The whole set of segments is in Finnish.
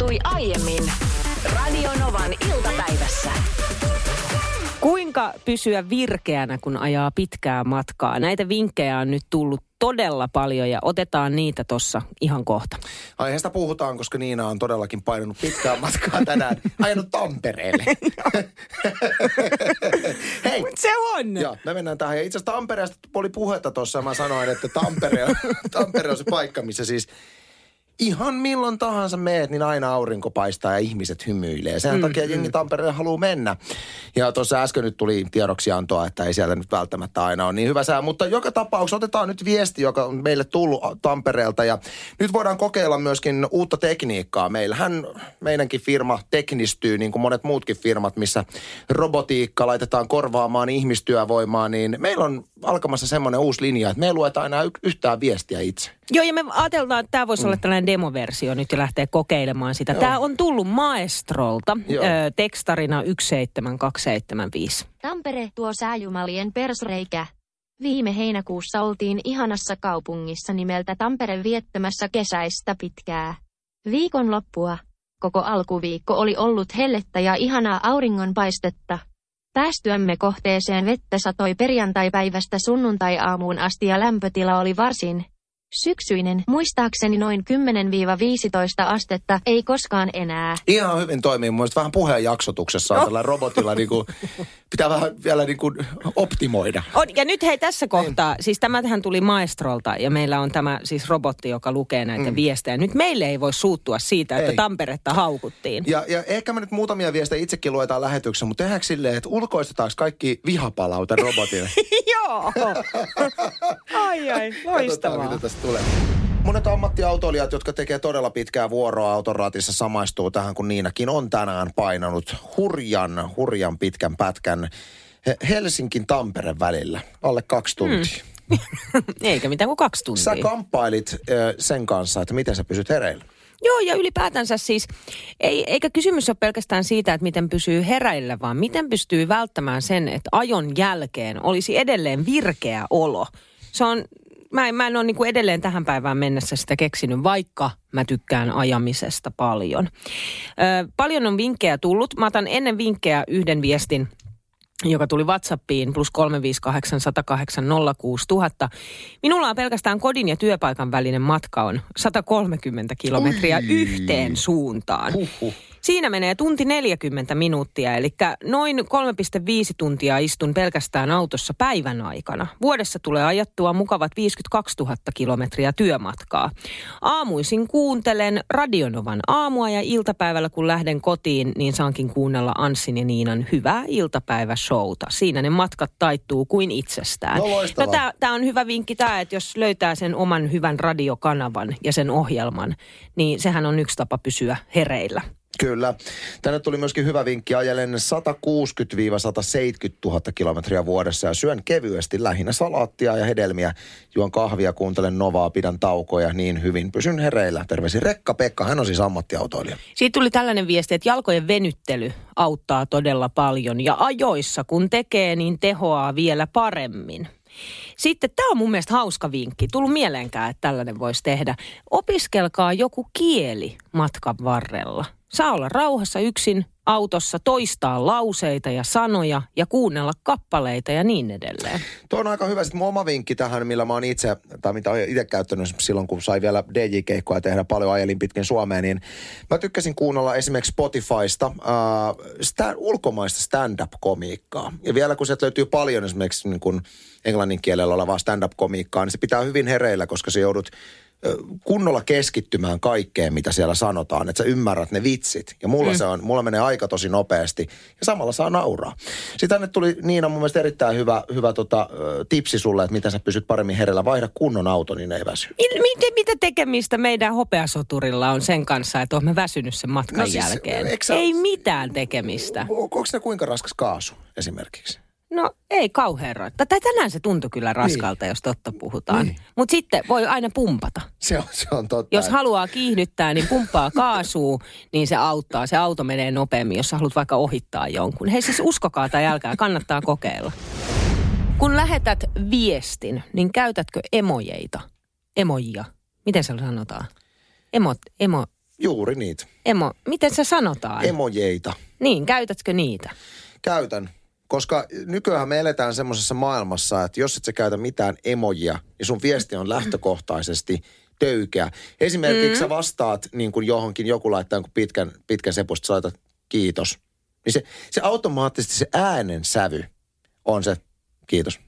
tapahtui aiemmin Radionovan iltapäivässä. Kuinka pysyä virkeänä, kun ajaa pitkää matkaa? Näitä vinkkejä on nyt tullut todella paljon ja otetaan niitä tuossa ihan kohta. Aiheesta puhutaan, koska Niina on todellakin painanut pitkää matkaa tänään. Ajanut Tampereelle. Hei, Se on! Joo, me mennään tähän. Ja itse asiassa Tampereesta oli puhetta tuossa ja mä sanoin, että Tampere on, Tampere on se paikka, missä siis ihan milloin tahansa meet, niin aina aurinko paistaa ja ihmiset hymyilee. Sen mm, takia jengi mm. Tampereelle haluaa mennä. Ja tuossa äsken nyt tuli tiedoksiantoa, että ei sieltä nyt välttämättä aina ole niin hyvä sää. Mutta joka tapauksessa otetaan nyt viesti, joka on meille tullut Tampereelta. Ja nyt voidaan kokeilla myöskin uutta tekniikkaa. Meillähän meidänkin firma teknistyy, niin kuin monet muutkin firmat, missä robotiikka laitetaan korvaamaan ihmistyövoimaa. Niin meillä on alkamassa semmoinen uusi linja, että me ei lueta enää y- yhtään viestiä itse. Joo, ja me ajatellaan, että tämä voisi olla tällainen demoversio nyt ja lähteä kokeilemaan sitä. Tämä on tullut Maestrolta Joo. ö, tekstarina 17275. Tampere tuo sääjumalien persreikä. Viime heinäkuussa oltiin ihanassa kaupungissa nimeltä Tampere viettämässä kesäistä pitkää. Viikonloppua. Koko alkuviikko oli ollut hellettä ja ihanaa auringonpaistetta. Päästyämme kohteeseen vettä satoi perjantaipäivästä sunnuntai-aamuun asti ja lämpötila oli varsin syksyinen, muistaakseni noin 10-15 astetta, ei koskaan enää. Ihan hyvin toimii. Mun vähän puheen jaksotuksessa on tällä robotilla niin kuin, pitää vähän vielä niin kuin optimoida. On, ja nyt hei tässä kohtaa, siis tämähän tuli Maestrolta ja meillä on tämä siis robotti, joka lukee näitä mm. viestejä. Nyt meille ei voi suuttua siitä, että Ei. Tamperetta haukuttiin. Ja, ja ehkä me nyt muutamia viestejä itsekin luetaan lähetyksessä, mutta tehdäänkö silleen, että ulkoistetaanko kaikki vihapalaute robotille? Joo. ai ai, Katsotaan, loistavaa. mitä tästä tulee. Monet ammattiautoilijat, jotka tekee todella pitkää vuoroa autoraatissa, samaistuu tähän, kun Niinakin on tänään painanut hurjan, hurjan pitkän pätkän He- Helsinkin Tampere välillä, alle kaksi tuntia. Eikä mitään kuin kaksi tuntia. Sä kamppailit ö, sen kanssa, että miten sä pysyt hereillä. Joo, ja ylipäätänsä siis, ei, eikä kysymys ole pelkästään siitä, että miten pysyy hereillä, vaan miten pystyy välttämään sen, että ajon jälkeen olisi edelleen virkeä olo. Se on, mä en, mä en ole niin kuin edelleen tähän päivään mennessä sitä keksinyt, vaikka mä tykkään ajamisesta paljon. Ö, paljon on vinkkejä tullut. Mä otan ennen vinkkejä yhden viestin joka tuli WhatsAppiin plus 358 108 06000. Minulla on pelkästään kodin ja työpaikan välinen matka on 130 kilometriä Ui. yhteen suuntaan. Huhhuh. Siinä menee tunti 40 minuuttia, eli noin 3,5 tuntia istun pelkästään autossa päivän aikana. Vuodessa tulee ajattua mukavat 52 000 kilometriä työmatkaa. Aamuisin kuuntelen Radionovan aamua ja iltapäivällä kun lähden kotiin, niin saankin kuunnella Anssin ja Niinan hyvää iltapäiväshowta. Siinä ne matkat taittuu kuin itsestään. No no tämä on hyvä vinkki tämä, että jos löytää sen oman hyvän radiokanavan ja sen ohjelman, niin sehän on yksi tapa pysyä hereillä. Kyllä. Tänne tuli myöskin hyvä vinkki. Ajelen 160-170 000 kilometriä vuodessa ja syön kevyesti lähinnä salaattia ja hedelmiä. Juon kahvia, kuuntelen Novaa, pidän taukoja niin hyvin. Pysyn hereillä. Terveisin Rekka Pekka, hän on siis ammattiautoilija. Siitä tuli tällainen viesti, että jalkojen venyttely auttaa todella paljon ja ajoissa kun tekee, niin tehoaa vielä paremmin. Sitten tämä on mun mielestä hauska vinkki. Tullut mieleenkään, että tällainen voisi tehdä. Opiskelkaa joku kieli matkan varrella. Saa olla rauhassa yksin autossa, toistaa lauseita ja sanoja ja kuunnella kappaleita ja niin edelleen. Tuo on aika hyvä. Sitten mun oma vinkki tähän, millä mä oon itse, tai mitä olen itse käyttänyt silloin, kun sai vielä DJ-keikkoja tehdä paljon ajelin pitkin Suomeen, niin mä tykkäsin kuunnella esimerkiksi Spotifysta äh, sta- ulkomaista stand-up-komiikkaa. Ja vielä kun sieltä löytyy paljon esimerkiksi niin kun englannin kielellä olevaa stand-up-komiikkaa, niin se pitää hyvin hereillä, koska se joudut kunnolla keskittymään kaikkeen, mitä siellä sanotaan, että sä ymmärrät ne vitsit. Ja mulla, mm. se on, mulla menee aika tosi nopeasti ja samalla saa nauraa. Sitten tänne tuli Niina mun mielestä erittäin hyvä, hyvä tota, tipsi sulle, että miten sä pysyt paremmin hereillä. Vaihda kunnon auto, niin ei väsy. Mi- Miten, mitä tekemistä meidän hopeasoturilla on sen kanssa, että olemme väsynyt sen matkan No siis, jälkeen? sä- Ei mitään tekemistä. Onko ne kuinka raskas kaasu esimerkiksi? No ei kauhean raita. Tai tänään se tuntui kyllä raskalta, jos totta puhutaan. Niin. Mutta sitten voi aina pumpata. Se on, se on totta. Jos haluaa kiihdyttää, niin pumppaa kaasua, niin se auttaa. Se auto menee nopeammin, jos haluat vaikka ohittaa jonkun. Hei siis uskokaa tai älkää, kannattaa kokeilla. Kun lähetät viestin, niin käytätkö emojeita? Emojia. Miten se sanotaan? Emot, emo, Juuri niitä. Emo, miten se sanotaan? Emojeita. Niin, käytätkö niitä? Käytän. Koska nykyään me eletään semmoisessa maailmassa, että jos et sä käytä mitään emojia, niin sun viesti on lähtökohtaisesti töykeä. Esimerkiksi mm. sä vastaat niin kuin johonkin, joku laittaa pitkän, pitkän sepusta, sä laitat kiitos. Niin se, se automaattisesti se äänen sävy on se kiitos.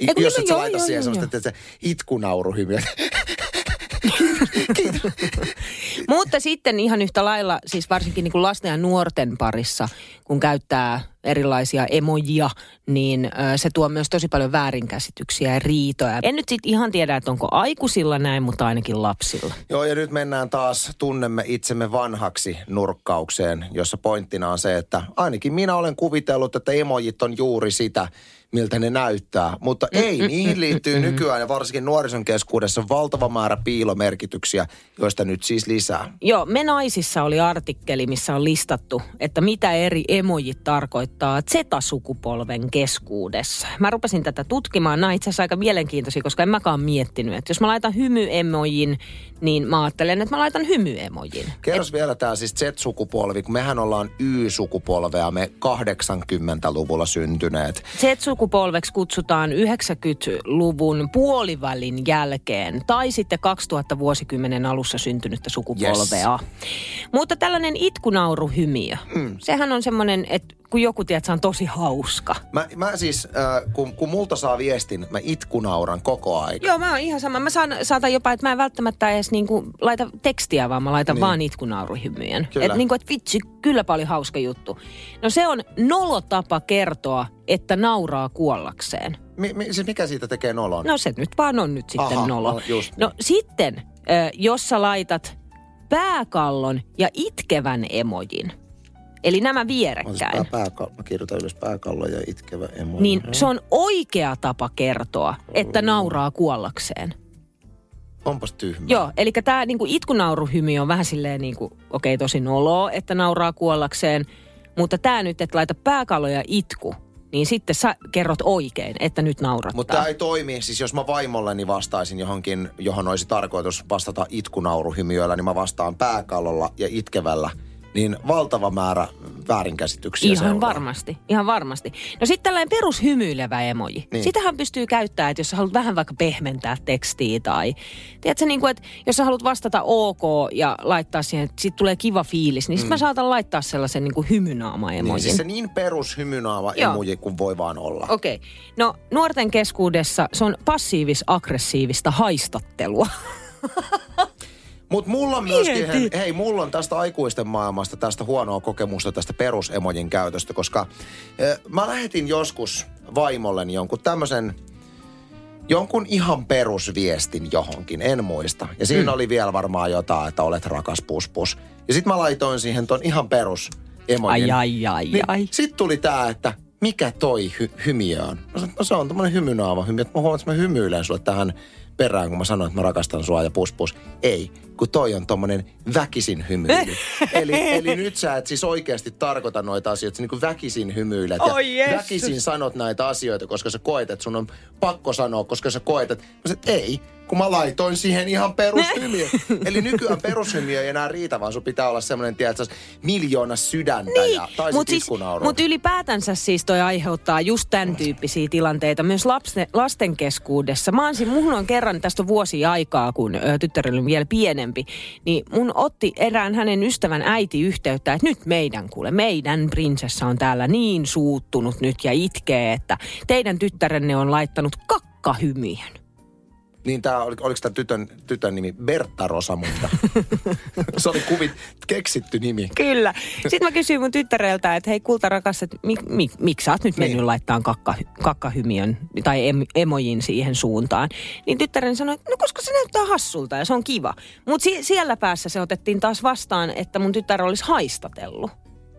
I, Ei kun jos joo, et sä joo, laita joo, siihen joo, semmoista, että se itkunauruhymiö. kiitos. Mutta sitten ihan yhtä lailla, siis varsinkin niin kuin lasten ja nuorten parissa, kun käyttää erilaisia emojia, niin se tuo myös tosi paljon väärinkäsityksiä ja riitoja. En nyt sitten ihan tiedä, että onko aikuisilla näin, mutta ainakin lapsilla. Joo, ja nyt mennään taas tunnemme itsemme vanhaksi nurkkaukseen, jossa pointtina on se, että ainakin minä olen kuvitellut, että emojit on juuri sitä, miltä ne näyttää. Mutta ei, niihin liittyy nykyään ja varsinkin nuorison keskuudessa valtava määrä piilomerkityksiä, joista nyt siis lisää. Joo, Me naisissa oli artikkeli, missä on listattu, että mitä eri emojit tarkoittaa Z-sukupolven keskuudessa. Mä rupesin tätä tutkimaan. Nämä itse asiassa aika mielenkiintoisia, koska en mäkään miettinyt, että jos mä laitan hymy-emojin, niin mä ajattelen, että mä laitan hymy-emojin. Kerros vielä tämä siis Z-sukupolvi, kun mehän ollaan Y-sukupolvea, me 80-luvulla syntyneet. Z-sukupolveksi kutsutaan 90-luvun puolivälin jälkeen tai sitten 2000 vuosikymmenen alussa syntynyttä sukupolvea. Mutta tällainen itkunauruhymiö, mm. sehän on semmoinen, että kun joku tiedät, se on tosi hauska. Mä, mä siis, äh, kun, kun multa saa viestin, mä itkunauran koko aika. Joo, mä oon ihan sama. Mä saan, saatan jopa, että mä en välttämättä edes niinku laita tekstiä, vaan mä laitan niin. vaan itkunauruhymyjen. Että niinku, et vitsi, kyllä paljon hauska juttu. No se on nolotapa kertoa, että nauraa kuollakseen. Mi, mi, siis mikä siitä tekee nolon? No se nyt vaan on nyt sitten Aha, nolo. no just no niin. sitten, ö, jos sä laitat pääkallon ja itkevän emojin, eli nämä vierekkäin, pää, pääkallo. Mä kirjoitan ylös pääkallo ja itkevä emo. niin se on oikea tapa kertoa, että nauraa kuollakseen. Onpas tyhmä. Joo, eli tämä niinku itkunauruhymy on vähän silleen, niinku, okei okay, tosi noloa, että nauraa kuollakseen, mutta tämä nyt, että laita pääkallo ja itku, niin sitten sä kerrot oikein, että nyt naurattaa. Mutta tämä ei toimi, siis jos mä vaimolleni vastaisin johonkin, johon olisi tarkoitus vastata itkunauruhymiöllä, niin mä vastaan pääkallolla ja itkevällä. Niin valtava määrä väärinkäsityksiä Ihan seuraa. varmasti, ihan varmasti. No sitten tällainen perushymyilevä emoji. Niin. Sitähän pystyy käyttämään, että jos haluat vähän vaikka pehmentää tekstiä tai... Tiedätkö, niin kuin, että jos sä haluat vastata ok ja laittaa siihen, että sit tulee kiva fiilis, niin sit mä saatan laittaa sellaisen niin kuin hymynaama-emojin. Mm. Niin, siis se niin perushymynaava Joo. emoji kuin voi vaan olla. Okei. Okay. No nuorten keskuudessa se on passiivis-aggressiivista haistattelua. Mutta mulla on myöskin, hei, hei, mulla on tästä aikuisten maailmasta tästä huonoa kokemusta tästä perusemojin käytöstä, koska äh, mä lähetin joskus vaimolleni jonkun tämmöisen jonkun ihan perusviestin johonkin, en muista. Ja siinä mm. oli vielä varmaan jotain, että olet rakas puspus. Ja sit mä laitoin siihen ton ihan perus emojin. Ai, ai, ai, niin ai. Sit tuli tää, että mikä toi hy- hymiö on? Mä sanoin, no se on tämmönen hymynaava. Että mä huomaan, että mä hymyilen sulle tähän perään, kun mä sanoin, että mä rakastan sua ja pus pus. Ei, kun toi on tommonen väkisin hymyily. eli, eli nyt sä et siis oikeasti tarkoita noita asioita, sä niin kuin väkisin hymyilet ja Oi Jeesus. väkisin sanot näitä asioita, koska sä koet, että sun on pakko sanoa, koska sä koet, että että ei, kun mä laitoin siihen ihan perushymiö. Eli nykyään perushymiö ei enää riitä, vaan sun pitää olla semmoinen, tiedätkö, miljoona sydäntä ja, tai Mutta siis, mut ylipäätänsä siis toi aiheuttaa just tämän tyyppisiä tilanteita myös lapsen, lasten keskuudessa. Mä oon, mun on kerran, tästä on vuosia aikaa, kun ö, tyttärellä on vielä pienempi, niin mun otti erään hänen ystävän äiti yhteyttä, että nyt meidän kuule, meidän prinsessa on täällä niin suuttunut nyt ja itkee, että teidän tyttärenne on laittanut kakkahymien. Niin tää, oli, oliko tämä tytön, tytön nimi Bertta Rosamunda? Se oli kuvit, keksitty nimi. Kyllä. Sitten mä kysyin mun tyttäreltä, että hei kulta rakas, että mi, mi, miksi sä oot nyt mennyt Niin. laittaa kakka, kakkahymiön tai em, emojin siihen suuntaan. Niin tyttäreni sanoi, että no koska se näyttää hassulta ja se on kiva. Mutta si, siellä päässä se otettiin taas vastaan, että mun tyttär olisi haistatellut.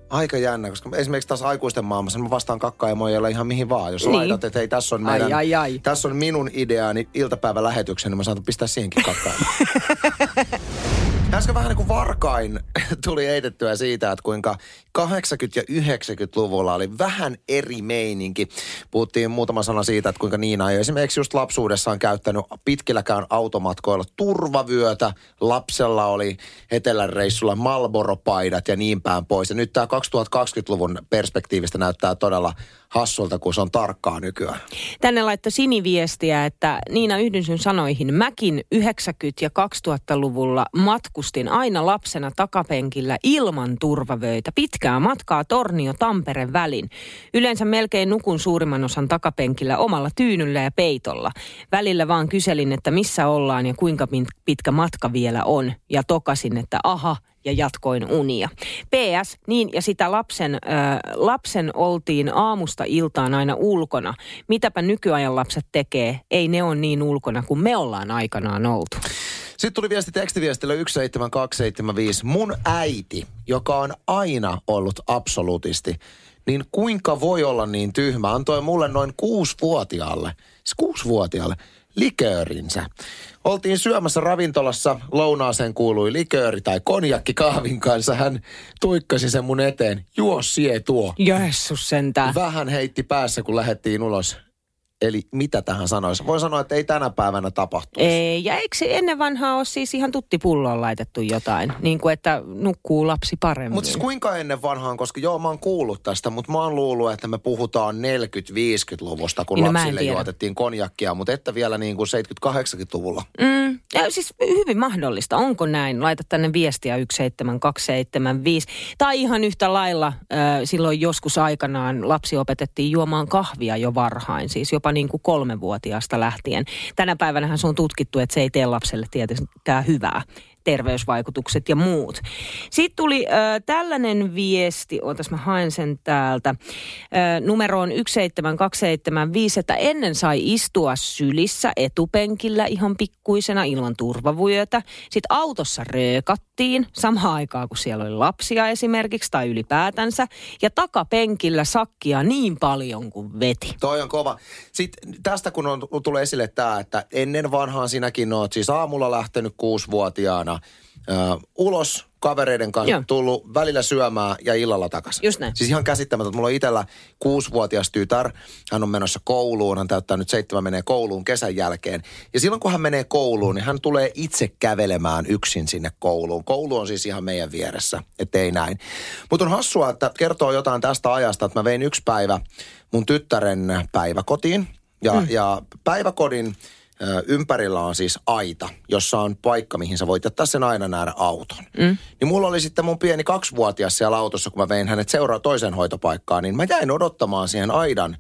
Aika jännä, koska esimerkiksi taas aikuisten maailmassa mä vastaan kakkaemoilla ihan mihin vaan. Jos Niin. niin. laitat, että hei tässä on, meidän, Ai, ai, ai. tässä on minun ideani iltapäivälähetyksen, niin mä saatan pistää siihenkin kakkaa. Äsken vähän niin kuin varkain tuli eitettyä siitä, että kuinka 80- ja 90-luvulla oli vähän eri meininki. Puhuttiin muutama sana siitä, että kuinka Niina ei esimerkiksi just lapsuudessaan käyttänyt pitkilläkään automatkoilla turvavyötä. Lapsella oli etelän reissulla Malboropaidat ja niin päin pois. Ja nyt tämä 2020-luvun perspektiivistä näyttää todella hassulta, kun se on tarkkaa nykyään. Tänne laittoi siniviestiä, että Niina yhdyn sun sanoihin. Mäkin 90- ja 2000-luvulla matkustin aina lapsena takapenkillä ilman turvavöitä. Pitkää matkaa Tornio-Tampere välin. Yleensä melkein nukun suurimman osan takapenkillä omalla tyynyllä ja peitolla. Välillä vaan kyselin, että missä ollaan ja kuinka pitkä matka vielä on. Ja tokasin, että aha, ja jatkoin unia. PS, niin ja sitä lapsen, äh, lapsen oltiin aamusta iltaan aina ulkona. Mitäpä nykyajan lapset tekee? Ei ne on niin ulkona kuin me ollaan aikanaan oltu. Sitten tuli viesti tekstiviestillä 17275. Mun äiti, joka on aina ollut absolutisti, niin kuinka voi olla niin tyhmä, antoi mulle noin kuusivuotiaalle, siis kuusivuotiaalle, liköörinsä. Oltiin syömässä ravintolassa, lounaaseen kuului likööri tai konjakki kahvin kanssa. Hän tuikkasi sen mun eteen. Juo sie tuo. Jessus sentään. Vähän heitti päässä, kun lähdettiin ulos. Eli mitä tähän sanoisi? Voin sanoa, että ei tänä päivänä tapahtuisi. Ei, ja eikö se ennen vanhaa ole siis ihan tuttipulloon laitettu jotain? Niin kuin, että nukkuu lapsi paremmin. Mutta siis kuinka ennen vanhaan, koska joo mä oon kuullut tästä, mutta mä oon luullut, että me puhutaan 40-50-luvusta, kun niin, no, lapsille juotettiin konjakkia, mutta että vielä niin kuin 70-80-luvulla. Mm, ja siis hyvin mahdollista. Onko näin? Laita tänne viestiä 17275. Tai ihan yhtä lailla äh, silloin joskus aikanaan lapsi opetettiin juomaan kahvia jo varhain, siis jopa jopa niin kuin kolmevuotiaasta lähtien. Tänä päivänä se on tutkittu, että se ei tee lapselle tietenkään hyvää terveysvaikutukset ja muut. Sitten tuli äh, tällainen viesti, ootas mä haen sen täältä, äh, numeroon 17275, että ennen sai istua sylissä etupenkillä ihan pikkuisena ilman turvavyötä. Sitten autossa röökattiin samaan aikaan, kun siellä oli lapsia esimerkiksi tai ylipäätänsä. Ja takapenkillä sakkia niin paljon kuin veti. Toi on kova. Sitten tästä kun on, tulee esille tämä, että ennen vanhaan sinäkin oot siis aamulla lähtenyt kuusivuotiaana uh, ulos kavereiden kanssa, Joo. tullut välillä syömään ja illalla takaisin. Just näin. Siis ihan käsittämätöntä. Mulla on itsellä kuusivuotias tytär. Hän on menossa kouluun. Hän täyttää nyt seitsemän, menee kouluun kesän jälkeen. Ja silloin kun hän menee kouluun, niin hän tulee itse kävelemään yksin sinne kouluun. Koulu on siis ihan meidän vieressä, ettei näin. Mutta on hassua, että kertoo jotain tästä ajasta, että mä vein yksi päivä mun tyttären päiväkotiin. Ja, mm. ja päiväkodin ympärillä on siis aita, jossa on paikka, mihin sä voit jättää sen aina nähdä auton. Mm. Niin mulla oli sitten mun pieni kaksivuotias siellä autossa, kun mä vein hänet seuraa toiseen hoitopaikkaan, niin mä jäin odottamaan siihen aidan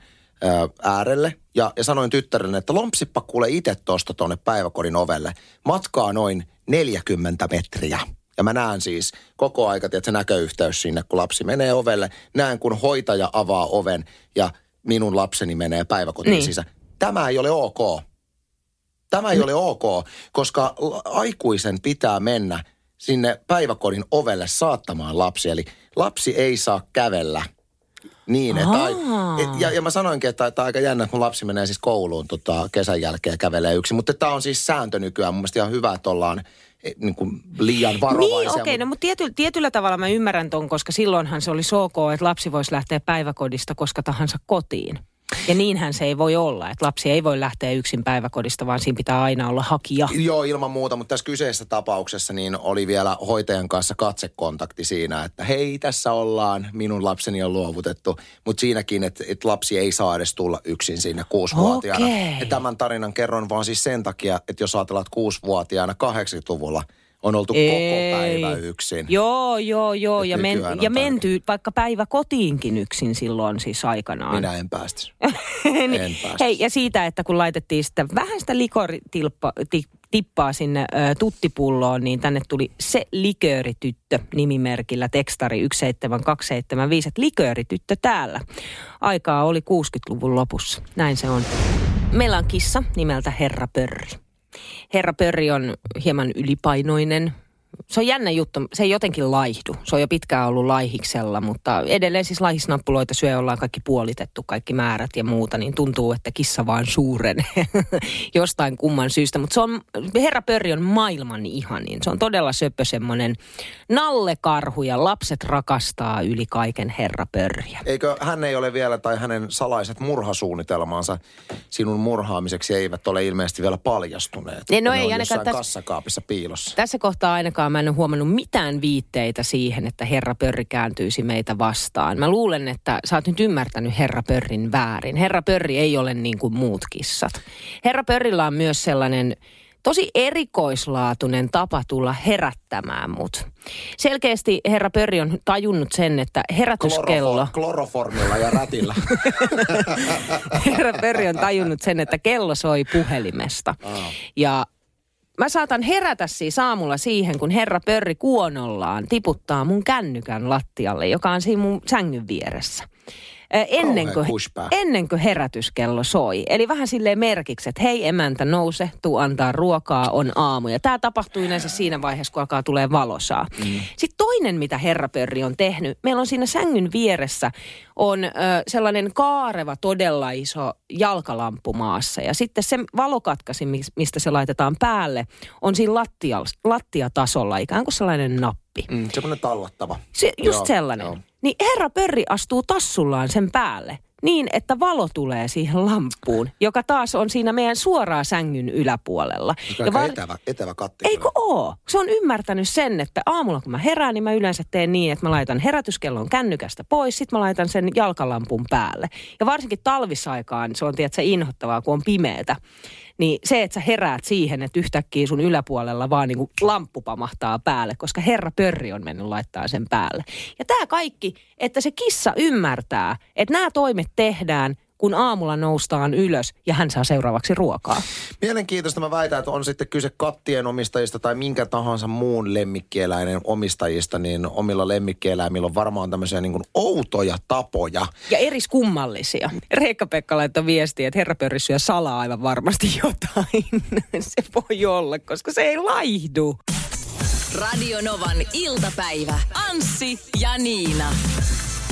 äärelle ja, ja sanoin tyttärelle, että lompsippa kuule itse tuosta tuonne päiväkodin ovelle. Matkaa noin 40 metriä. Ja mä näen siis koko aika, että se näköyhteys sinne, kun lapsi menee ovelle. Näen, kun hoitaja avaa oven ja minun lapseni menee päiväkotiin niin. sisään. Tämä ei ole ok. Tämä ei ole ok, koska aikuisen pitää mennä sinne päiväkodin ovelle saattamaan lapsi. Eli lapsi ei saa kävellä niin, että ai, et, ja, ja mä sanoinkin, että tämä aika jännä, että mun lapsi menee siis kouluun tota, kesän jälkeen ja kävelee yksin. Mutta tämä on siis sääntö nykyään. Mun mielestä ihan hyvä, että ollaan eh, niin kuin liian varovaisia. Niin, okei, okay, no mutta tiety, tietyllä tavalla mä ymmärrän ton, koska silloinhan se oli ok, että lapsi voisi lähteä päiväkodista koska tahansa kotiin. Ja niinhän se ei voi olla, että lapsi ei voi lähteä yksin päiväkodista, vaan siinä pitää aina olla hakija. Joo, ilman muuta, mutta tässä kyseisessä tapauksessa niin oli vielä hoitajan kanssa katsekontakti siinä, että hei, tässä ollaan, minun lapseni on luovutettu. Mutta siinäkin, että, että lapsi ei saa edes tulla yksin sinne kuusivuotiaana. Okay. Ja tämän tarinan kerron vaan siis sen takia, että jos ajatellaan kuusivuotiaana 80-luvulla – on oltu Ei. koko päivä yksin. Joo, joo, joo. Ja, men, ja menty vaikka päivä kotiinkin yksin silloin siis aikanaan. Minä en päästä. niin, en Hei, ja siitä, että kun laitettiin sitä vähän sitä likoristippaa sinne ö, tuttipulloon, niin tänne tuli se liköörityttö nimimerkillä tekstari 17275, että liköörityttö täällä. Aikaa oli 60-luvun lopussa. Näin se on. Meillä on kissa nimeltä Herra Pörri. Herra Pörri on hieman ylipainoinen, se on jännä juttu. Se ei jotenkin laihdu. Se on jo pitkään ollut laihiksella, mutta edelleen siis laihisnappuloita syö, ollaan kaikki puolitettu, kaikki määrät ja muuta, niin tuntuu, että kissa vaan suurenee jostain kumman syystä. Mutta se on, herra Pörri on maailman ihanin. Se on todella söpö semmoinen nallekarhu ja lapset rakastaa yli kaiken herra Pörriä. Eikö hän ei ole vielä, tai hänen salaiset murhasuunnitelmansa sinun murhaamiseksi eivät ole ilmeisesti vielä paljastuneet? Ne, no ne ei on ainakaan tässä- kassakaapissa piilossa. Tässä kohtaa ainakaan mä en ole huomannut mitään viitteitä siihen, että herra Pörri kääntyisi meitä vastaan. Mä luulen, että sä oot nyt ymmärtänyt herra Pörrin väärin. Herra Pörri ei ole niin kuin muut kissat. Herra Pörrillä on myös sellainen tosi erikoislaatuinen tapa tulla herättämään mut. Selkeästi herra Pörri on tajunnut sen, että herätyskello... Klorofor- kloroformilla ja rätillä. herra Pörri on tajunnut sen, että kello soi puhelimesta. Ja mä saatan herätä siis aamulla siihen, kun herra Pörri kuonollaan tiputtaa mun kännykän lattialle, joka on siinä mun sängyn vieressä. Ennen kuin, ennen kuin herätyskello soi. Eli vähän silleen merkiksi, että hei emäntä nouse, tuu antaa ruokaa, on aamu. Ja tämä tapahtuu yleensä siinä vaiheessa, kun alkaa tulee valosaa. Mm. Sitten toinen, mitä herra Pörri on tehnyt, meillä on siinä sängyn vieressä on ö, sellainen kaareva, todella iso jalkalamppu maassa. Ja sitten se valokatkasi, mis- mistä se laitetaan päälle, on siinä lattia, lattiatasolla, ikään kuin sellainen nappi. Mm, semmoinen tallattava. Se, just Joo, sellainen. joo. Niin herra Pörri astuu tassullaan sen päälle niin, että valo tulee siihen lamppuun, joka taas on siinä meidän suoraan sängyn yläpuolella. Aika var- etävä, etävä katti. Eikö oo? Se on ymmärtänyt sen, että aamulla kun mä herään, niin mä yleensä teen niin, että mä laitan herätyskellon kännykästä pois, sit mä laitan sen jalkalampun päälle. Ja varsinkin talvisaikaan se on tiedätkö, inhottavaa, kun on pimeätä. Niin se, että sä heräät siihen, että yhtäkkiä sun yläpuolella vaan niin kuin lamppu pamahtaa päälle, koska herra Pörri on mennyt laittaa sen päälle. Ja tämä kaikki, että se kissa ymmärtää, että nämä toimet tehdään, kun aamulla noustaan ylös ja hän saa seuraavaksi ruokaa. Mielenkiintoista mä väitän, että on sitten kyse kattien omistajista tai minkä tahansa muun lemmikkieläinen omistajista, niin omilla lemmikkieläimillä on varmaan tämmöisiä niin kuin outoja tapoja. Ja eriskummallisia. Reikka-Pekka laittoi viestiä, että herra Pörri syö salaa aivan varmasti jotain. se voi olla, koska se ei laihdu. Radio Novan iltapäivä. Anssi ja Niina.